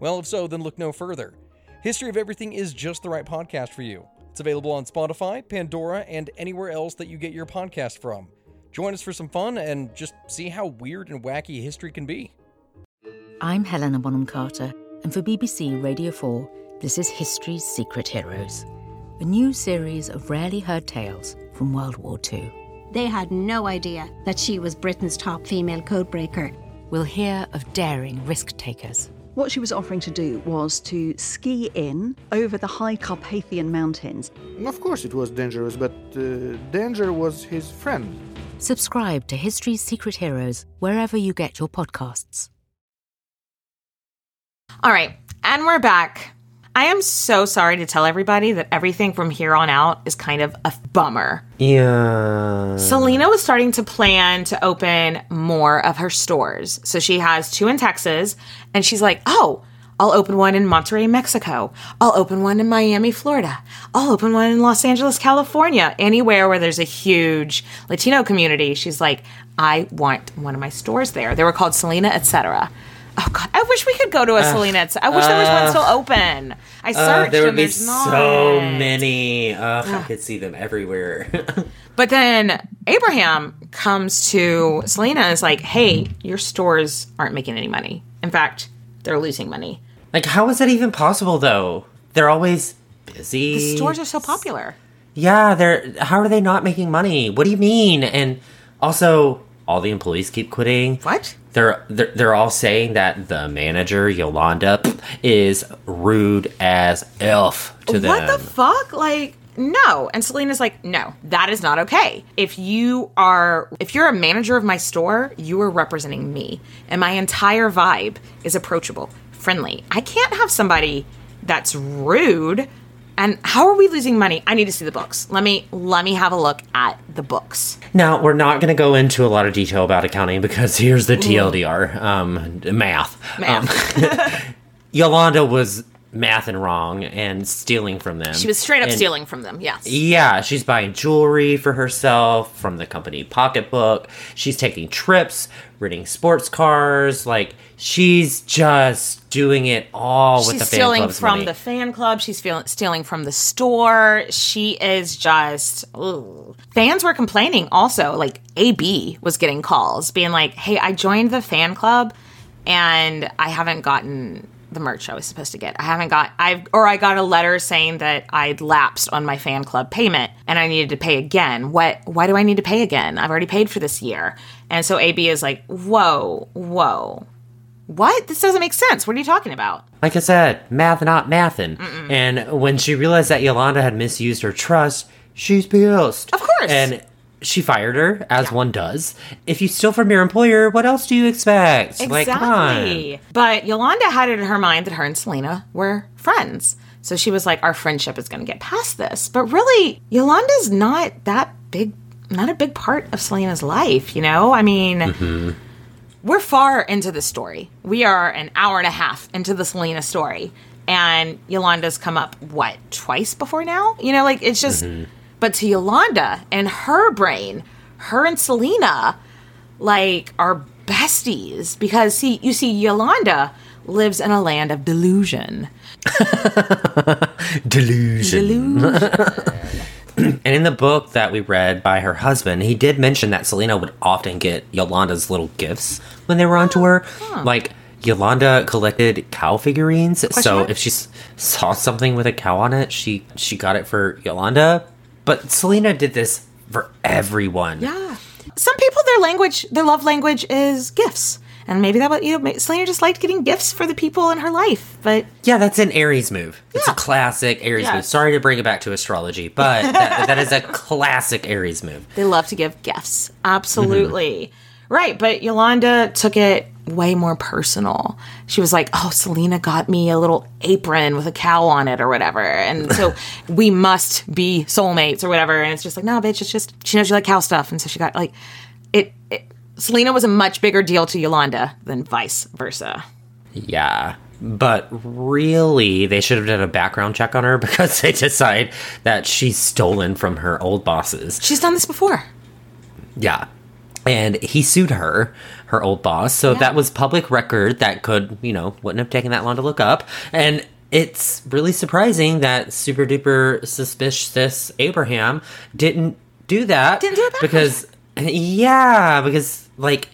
Well, if so, then look no further. History of Everything is just the right podcast for you. It's available on Spotify, Pandora, and anywhere else that you get your podcast from. Join us for some fun and just see how weird and wacky history can be.
I'm Helena Bonham Carter, and for BBC Radio 4, this is History's Secret Heroes, a new series of rarely heard tales from World War II.
They had no idea that she was Britain's top female codebreaker.
We'll hear of daring risk takers,
What she was offering to do was to ski in over the high Carpathian Mountains.
Of course, it was dangerous, but uh, danger was his friend.
Subscribe to History's Secret Heroes wherever you get your podcasts.
All right. And we're back. I am so sorry to tell everybody that everything from here on out is kind of a bummer.
Yeah.
Selena was starting to plan to open more of her stores. So she has two in Texas, and she's like, oh, I'll open one in Monterrey, Mexico. I'll open one in Miami, Florida. I'll open one in Los Angeles, California. Anywhere where there's a huge Latino community. She's like, I want one of my stores there. They were called Selena, etc. Oh God, I wish we could go to a
Ugh.
Selena. Etc. I wish there was one still open. I
Uh,
searched
there would be
not.
so many. Ugh, I could see them everywhere.
But then Abraham comes to Selena and is like, hey, your stores aren't making any money. In fact, they're losing money.
like, how is that even possible, though? They're always busy.
The stores are so popular.
Yeah, they're. How are they not making money? What do you mean? And also, all the employees keep quitting.
What?
They're they're, they're all saying that the manager Yolanda is rude as elf to them.
What the fuck? Like, no. And Selena's like, no, that is not okay. If you are, if you're a manager of my store, you are representing me. And my entire vibe is approachable, friendly. I can't have somebody that's rude. And how are we losing money? I need to see the books. Let me let me have a look at the books.
Now, we're not going to go into a lot of detail about accounting because here's the TLDR um, math.
Math.
Um, Yolanda was mathing wrong and stealing from them.
She was straight up
And-
stealing from them. Yes.
Yeah, she's buying jewelry for herself from the company pocketbook. She's taking trips, renting sports cars. Like, she's just doing it all with
She's
the fan
stealing from
money.
the fan club. She's feel- stealing from the store. She is just. Fans were complaining also. Like, AB was getting calls being like, hey, I joined the fan club and I haven't gotten the merch I was supposed to get. I haven't got I've or I got a letter saying that I'd lapsed on my fan club payment and I needed to pay again. What why do I need to pay again? I've already paid for this year. And so AB is like, "Whoa, whoa. What? This doesn't make sense. What are you talking about?"
Like I said, math not mathin'. And when she realized that Yolanda had misused her trust, she's pissed.
Of course.
And she fired her, as one does. If you steal from your employer, what else do you expect? Like, come on.
Exactly. But Yolanda had it in her mind that her and Selena were friends. So she was like, our friendship is going to get past this. But really, Yolanda's not that big, not a big part of Selena's life, you know? I mean,
Mm-hmm.
we're far into the story. We are an hour and a half into the Selena story. And Yolanda's come up, what, twice before now? You know, like it's just, but to Yolanda and her brain, her and Selena, like, are besties. Because, see, you see, Yolanda lives in a land of delusion.
Delusion. and in the book that we read by her husband, he did mention that Selena would often get Yolanda's little gifts when they were on oh, tour. Like, Yolanda collected cow figurines, so
mark?
if she saw something with a cow on it, she she got it for Yolanda. But Selena did this for everyone.
Yeah. Some people, their language, their love language is gifts. And maybe that, was- you know, Selena just liked getting gifts for the people in her life. But
Yeah, that's an Aries move. It's a classic Aries
Yeah.
move. Sorry to bring it back to astrology, but that, that is a classic Aries move.
they love to give gifts. Absolutely. Right. But Yolanda took it way more personal. She was like, oh, Selena got me a little apron with a cow on it or whatever. And so we must be soulmates or whatever. And it's just like, no, bitch, it's just, she knows you like cow stuff. And so she got like, it, it Selena was a much bigger deal to Yolanda than vice versa.
Yeah. But really, they should have done a background check on her because they decide that she's stolen from her old bosses.
She's done this before.
Yeah. And he sued her, her old boss. So that was public record that could, you know, wouldn't have taken that long to look up. And it's really surprising that super duper suspicious Abraham didn't do that.
Didn't do it
because yeah, because like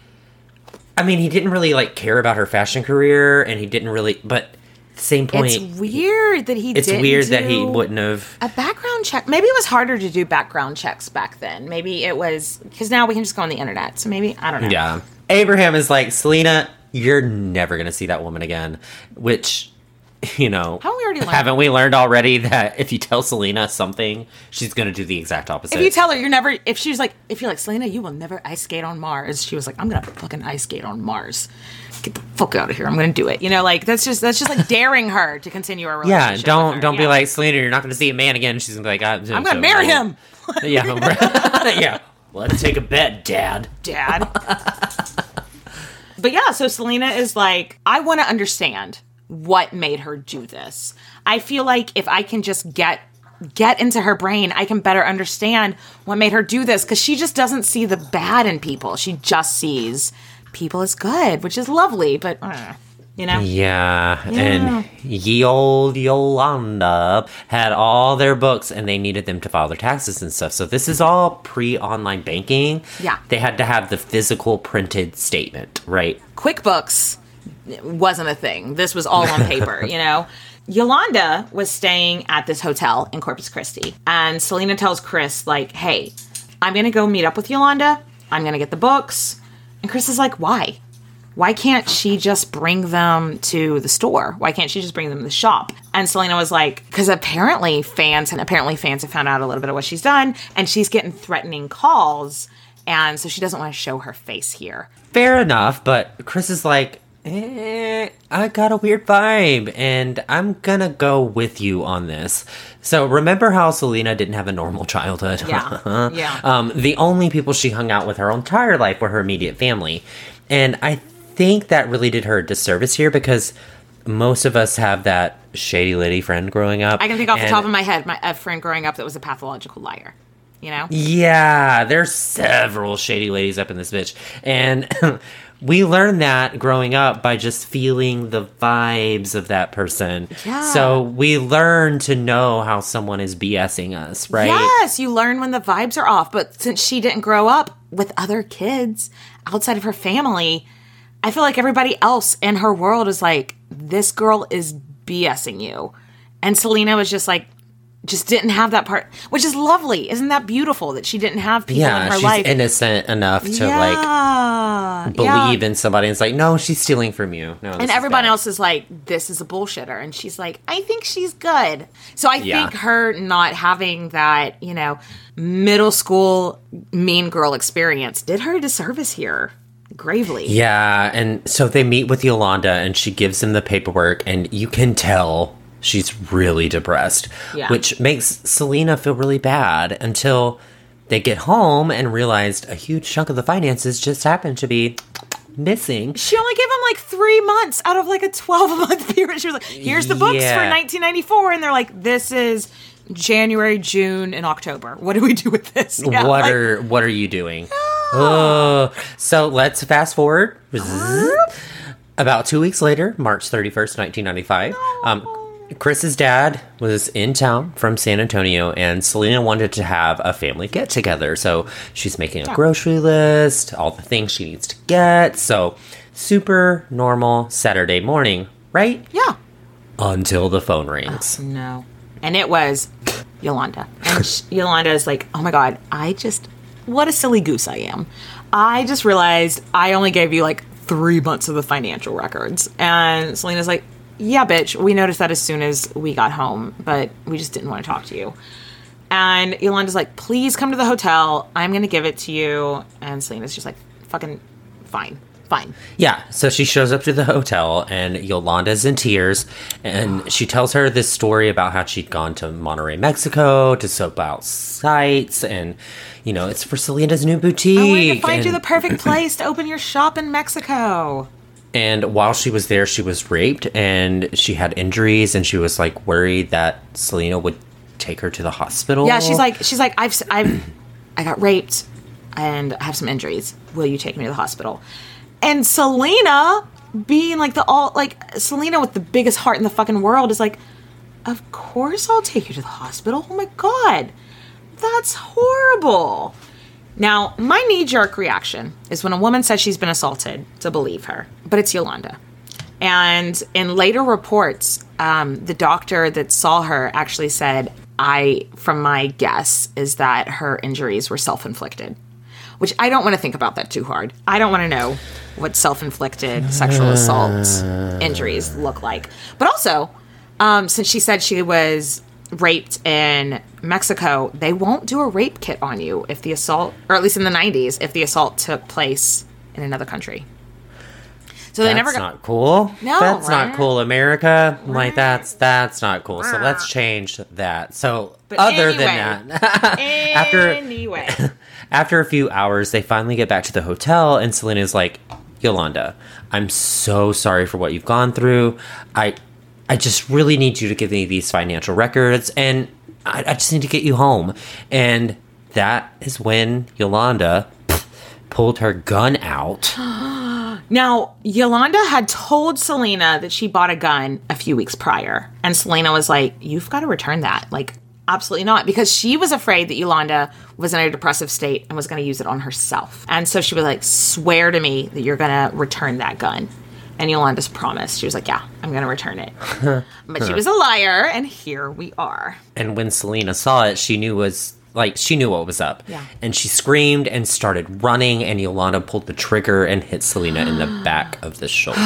I mean, he didn't really like care about her fashion career and he didn't really but same point
it's weird that he
it's weird that he wouldn't have
a background check. Maybe it was harder to do background checks back then. Maybe it was because now we can just go on the internet. So maybe I don't know.
Yeah. Abraham is like, Selena, you're never going to see that woman again. Which, you know,
Haven't we
haven't we learned already that if you tell Selena something, she's going to do the exact opposite?
If you tell her you're never, if she's like, if you're like Selena, you will never ice skate on Mars. She was like, I'm gonna fucking ice skate on Mars. Get the fuck out of here. I'm gonna do it. You know, like that's just that's just like daring her to continue a relationship. yeah, don't
don't be like Selena. You're not going to see a man again. She's going to be like, I'm,
I'm gonna marry him,
yeah, yeah. Let's take a bet, Dad.
Dad. but yeah, so Selena is like, I want to understand what made her do this. I feel like if I can just get get into her brain, I can better understand what made her do this because she just doesn't see the bad in people. She just sees people as good, which is lovely, but uh, you know.
Yeah,
Yeah.
and ye old Yolanda had all their books and they needed them to file their taxes and stuff. So this is all pre online banking.
Yeah.
They had to have the physical printed statement, right?
QuickBooks wasn't a thing. This was all on paper, you know? Yolanda was staying at this hotel in Corpus Christi, and Selena tells Chris, like, hey, I'm gonna go meet up with Yolanda. I'm gonna get the books. And Chris is like, why? Why can't she just bring them to the store? Why can't she just bring them to the shop? And Selena was like, because apparently fans and apparently fans have found out a little bit of what she's done, and she's getting threatening calls, and so she doesn't want to show her face here.
Fair enough, but Chris is like, eh, I got a weird vibe, and I'm gonna go with you on this. So remember how Selena didn't have a normal childhood?
Yeah, yeah.
Um, the only people she hung out with her entire life were her immediate family, and I think that really did her a disservice here because most of us have that shady lady friend growing up.
I can think off the top of my head, my a friend growing up that was a pathological liar. You know?
Yeah, there's several shady ladies up in this bitch. And we learned that growing up by just feeling the vibes of that person.
Yeah.
So we learn to know how someone is BSing us, right?
Yes, you learn when the vibes are off. But since she didn't grow up with other kids outside of her family, I feel like everybody else in her world is like, this girl is BSing you. And Selena was just like, just didn't have that part, which is lovely. Isn't that beautiful that she didn't have people in
Yeah,
her
she's
life?
innocent enough to
yeah,
like believe in somebody. And it's like, no, she's stealing from you. No,
and everyone else is like, this is a bullshitter. And she's like, I think she's good. So I
Yeah.
think her not having that, you know, middle school mean girl experience did her a disservice here gravely.
Yeah, and so they meet with Yolanda, and she gives him the paperwork, and you can tell she's really depressed,
Yeah.
which makes Selena feel really bad until they get home and realized a huge chunk of the finances just happened to be missing.
She only gave him like three months out of like a 12 month period. She was like, here's the books
Yeah.
for 1994. And they're like, this is January, June, and October. What do we do with this? Yeah,
what
like-
are what are you doing? Oh, so let's fast forward. About two weeks later, March thirty first, nineteen ninety five. Um, Chris's dad was in town from San Antonio, and Selena wanted to have a family get together. So she's making a grocery list, all the things she needs to get. So super normal Saturday morning, right?
Yeah.
Until the phone rings.
Oh, no. And it was Yolanda. And sh- Yolanda is like, oh my God, I just, what a silly goose I am. I just realized I only gave you like three months of the financial records. And Selena's like, yeah, bitch, we noticed that as soon as we got home, but we just didn't want to talk to you. And Yolanda's like, please come to the hotel. I'm going to give it to you. And Selena's just like, fucking fine, fine.
Yeah, so she shows up to the hotel and Yolanda's in tears and she tells her this story about how she'd gone to Monterrey, Mexico to soap out sites and you know, it's for Selena's new boutique.
I wanted to find you the perfect place to open your shop in Mexico.
And while she was there, she was raped and she had injuries and she was like worried that Selena would take her to the hospital.
Yeah, she's like, she's like, I've, I've, I got raped, and I have some injuries. Will you take me to the hospital? And Selena, being like the all, like Selena with the biggest heart in the fucking world, is like, of course I'll take you to the hospital. Oh my god, that's horrible. Now, my knee jerk reaction is when a woman says she's been assaulted to believe her, but it's Yolanda. And in later reports, um, the doctor that saw her actually said, I, from my guess, is that her injuries were self inflicted, which I don't want to think about that too hard. I don't want to know what self inflicted sexual assault injuries look like. But also, um, since she said she was raped in Mexico, they won't do a rape kit on you if the assault, or at least in the 90s, if the assault took place in another country. So they
that's
never got.
not cool.
No,
that's
right?
not cool, America. Like that's that's not cool. So let's change that. So
But
other
anyway,
than that, after
anyway,
after a few hours, they finally get back to the hotel, and Selena's like, "Yolanda, I'm so sorry for what you've gone through. I, I just really need you to give me these financial records, and I, I just need to get you home." And that is when Yolanda pulled her gun out.
Now, Yolanda had told Selena that she bought a gun a few weeks prior. And Selena was like, You've got to return that. Like, absolutely not. Because she was afraid that Yolanda was in a depressive state and was going to use it on herself. And so she was like, Swear to me that you're going to return that gun. And Yolanda's promised. She was like, Yeah, I'm going to return it. But she was a liar. And here we are.
And when Selena saw it, she knew was like she knew what was up.
Yeah.
And she screamed and started running, and Yolanda pulled the trigger and hit Selena in the back of the shoulder.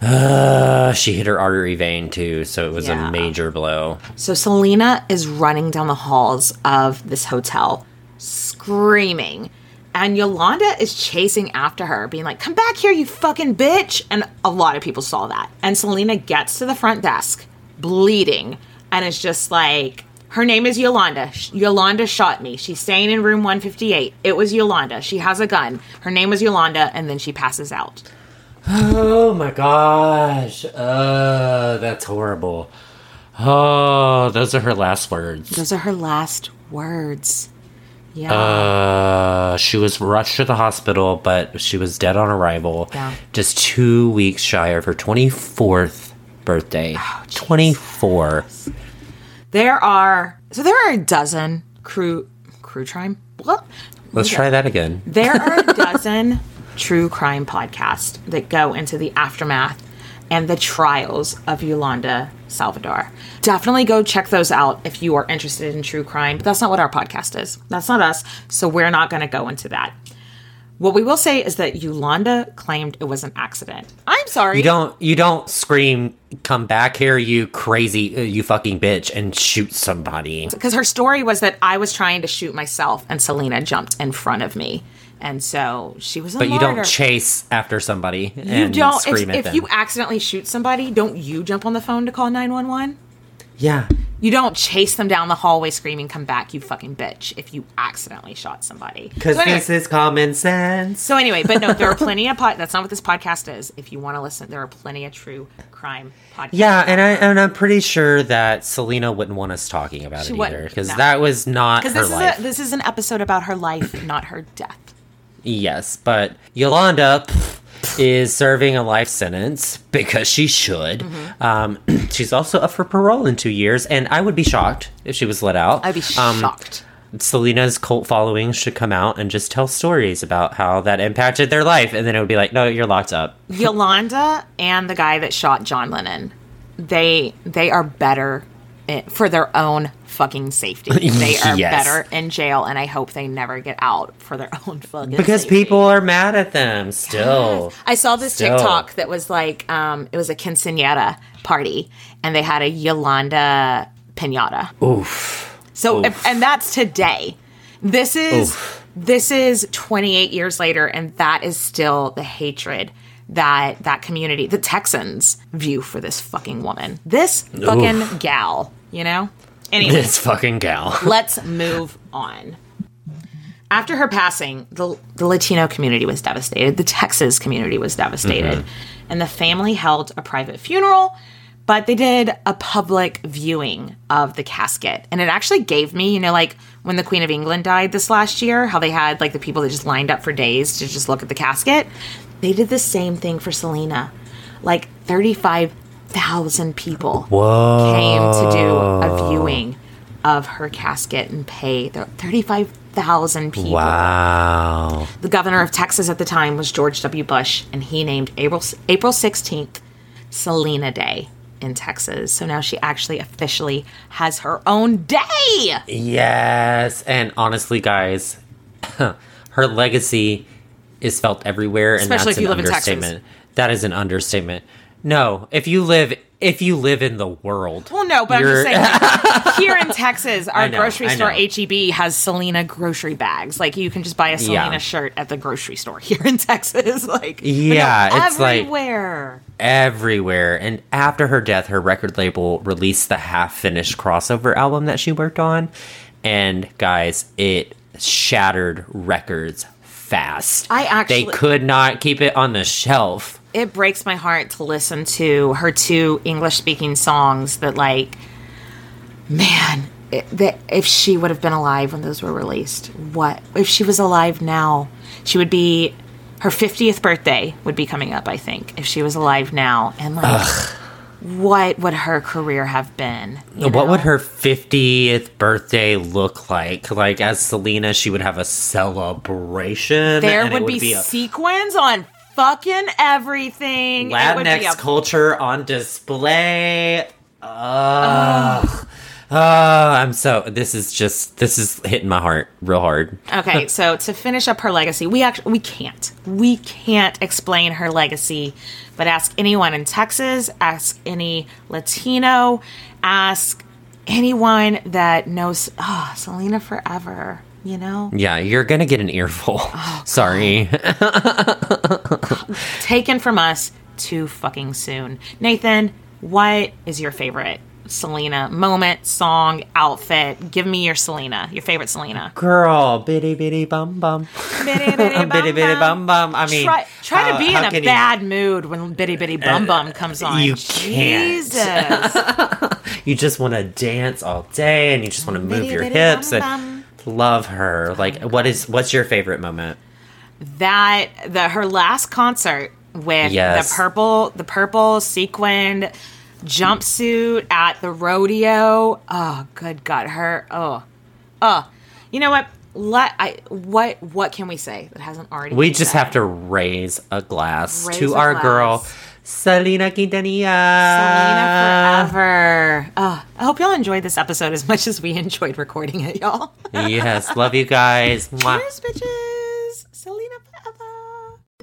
Uh, she hit her artery vein too, so it was
Yeah.
a major blow.
So Selena is running down the halls of this hotel, screaming. And Yolanda is chasing after her, being like, Come back here, you fucking bitch. And a lot of people saw that. And Selena gets to the front desk, bleeding, and is just like, Her name is Yolanda. Yolanda shot me. She's staying in room 158. It was Yolanda. She has a gun. Her name was Yolanda, and then she passes out.
Oh my gosh. Uh, that's horrible. Oh, those are her last words.
Those are her last words. Yeah.
Uh, she was rushed to the hospital, but she was dead on arrival.
Yeah.
Just two weeks shy of her 24th birthday.
Oh,
24.
There are so there are a dozen crew crew crime. What?
Let's try that again.
There are a dozen true crime podcasts that go into the aftermath and the trials of Yolanda Saldivar. Definitely go check those out if you are interested in true crime. But that's not what our podcast is. That's not us. So we're not going to go into that. What we will say is that Yolanda claimed it was an accident. I'm sorry.
You don't you don't scream come back here you crazy uh, you fucking bitch and shoot somebody.
Because her story was that I was trying to shoot myself and Selena jumped in front of me. And so she was a
But you
martyr.
don't chase after somebody
You
and
don't.
scream
If,
at
if
them.
you accidentally shoot somebody, don't you jump on the phone to call 911?
yeah.
You don't chase them down the hallway screaming, come back, you fucking bitch, if you accidentally shot somebody.
Because
So anyway-
this is common sense.
So anyway, but no, there are plenty of pod. That's not what this podcast is. If you want to listen, there are plenty of true crime podcasts.
Yeah, and I and I'm pretty sure that Selena wouldn't want us talking about
She
it either because
no.
that was not her
this
life.
is a, this is an episode about her life, not her death.
Yes, but Yolanda pff, is serving a life sentence because she should.
Mm-hmm.
Um, she's also up for parole in two years, and I would be shocked if she was let out.
I'd be
Um,
shocked.
Selena's cult following should come out and just tell stories about how that impacted their life, and then it would be like, no, you're locked up.
Yolanda and the guy that shot John Lennon, they they are better for their own fucking safety. They are
Yes.
better in jail, and I hope they never get out for their own fucking.
Because
safety.
people are mad at them still.
I saw this
Still.
TikTok that was like, um, it was a quinceanera party, and they had a Yolanda pinata.
Oof.
So, if, and that's today. This is this is 28 years later, and that is still the hatred that that community, the Texans, view for this fucking woman, this fucking gal. You know. Anyway,
This fucking gal.
let's move on. After her passing, the, the Latino community was devastated. The Texas community was devastated.
Mhm.
And the family held a private funeral, but they did a public viewing of the casket. And it actually gave me, you know, like when the Queen of England died this last year, how they had like the people that just lined up for days to just look at the casket. They did the same thing for Selena. Like 35,000 people
Whoa.
came to do a viewing of her casket and pay the 35,000 people.
Wow.
The governor of Texas at the time was George W. Bush, and he named April April 16th Selena Day in Texas. So now she actually officially has her own day.
Yes, and honestly, guys, her legacy is felt everywhere, and
Especially
that's
if you
an
live in Texas.
understatement. That is an understatement. No, if you live if you live in the world,
Well, no, but I'm just saying, here in Texas, our
know,
grocery store. HEB has Selena grocery bags. Like you can just buy a Selena
Yeah.
shirt at the grocery store here in Texas. Like, but no,
Yeah, it's like-
everywhere.
everywhere. And after her death, her record label released the half finished crossover album that she worked on. And guys, it shattered records fast.
I actually-
they could not keep it on the shelf.
It breaks my heart to listen to her two English speaking songs that like man it, that if she would have been alive when those were released what if she was alive now she would be her 50th birthday would be coming up I think if she was alive now and like
Ugh.
what would her career have been
what
know?
would her 50th birthday look like? Like, as Selena, she would have a celebration.
there
and it
would, be,
be a
sequins on fucking everything It would be
Latinx culture on display. Ugh. Oh, I'm so. This is just. This is hitting my heart real hard.
Okay, so to finish up her legacy, we actually we can't. We can't explain her legacy, but ask anyone in Texas, ask any Latino, ask anyone that knows oh, Selena forever, you know?
Yeah, you're gonna get an earful.
Oh,
Sorry.
Taken from us too fucking soon. Nathan, what is your favorite Selena moment, song, outfit? Give me your Selena, your favorite Selena.
Girl, bitty bitty bum bum.
Bitty bitty bum
bitty bitty bum bum. I mean,
try, try
how-
to uh,
be
in a
can you-
bad mood when Bitty Bitty uh, Bum Bum comes on.
you can't.
Jesus.
You just want to dance all day, and you just want to move
Bitty
your
bitty
hips
bum
and love her. Oh like, what is? What's your favorite moment?
that the her last concert with
Yes.
the purple the purple sequined jumpsuit at the rodeo. Oh, good God, her. Oh, oh. You know what? let I what what can we say that hasn't already?
We just
said?
have to raise a glass
Raise
to
a
our
glass.
girl, Selena Quintanilla.
Selena forever. Oh, I hope y'all enjoyed this episode as much as we enjoyed recording it, y'all.
yes, love you guys.
Cheers, bitches.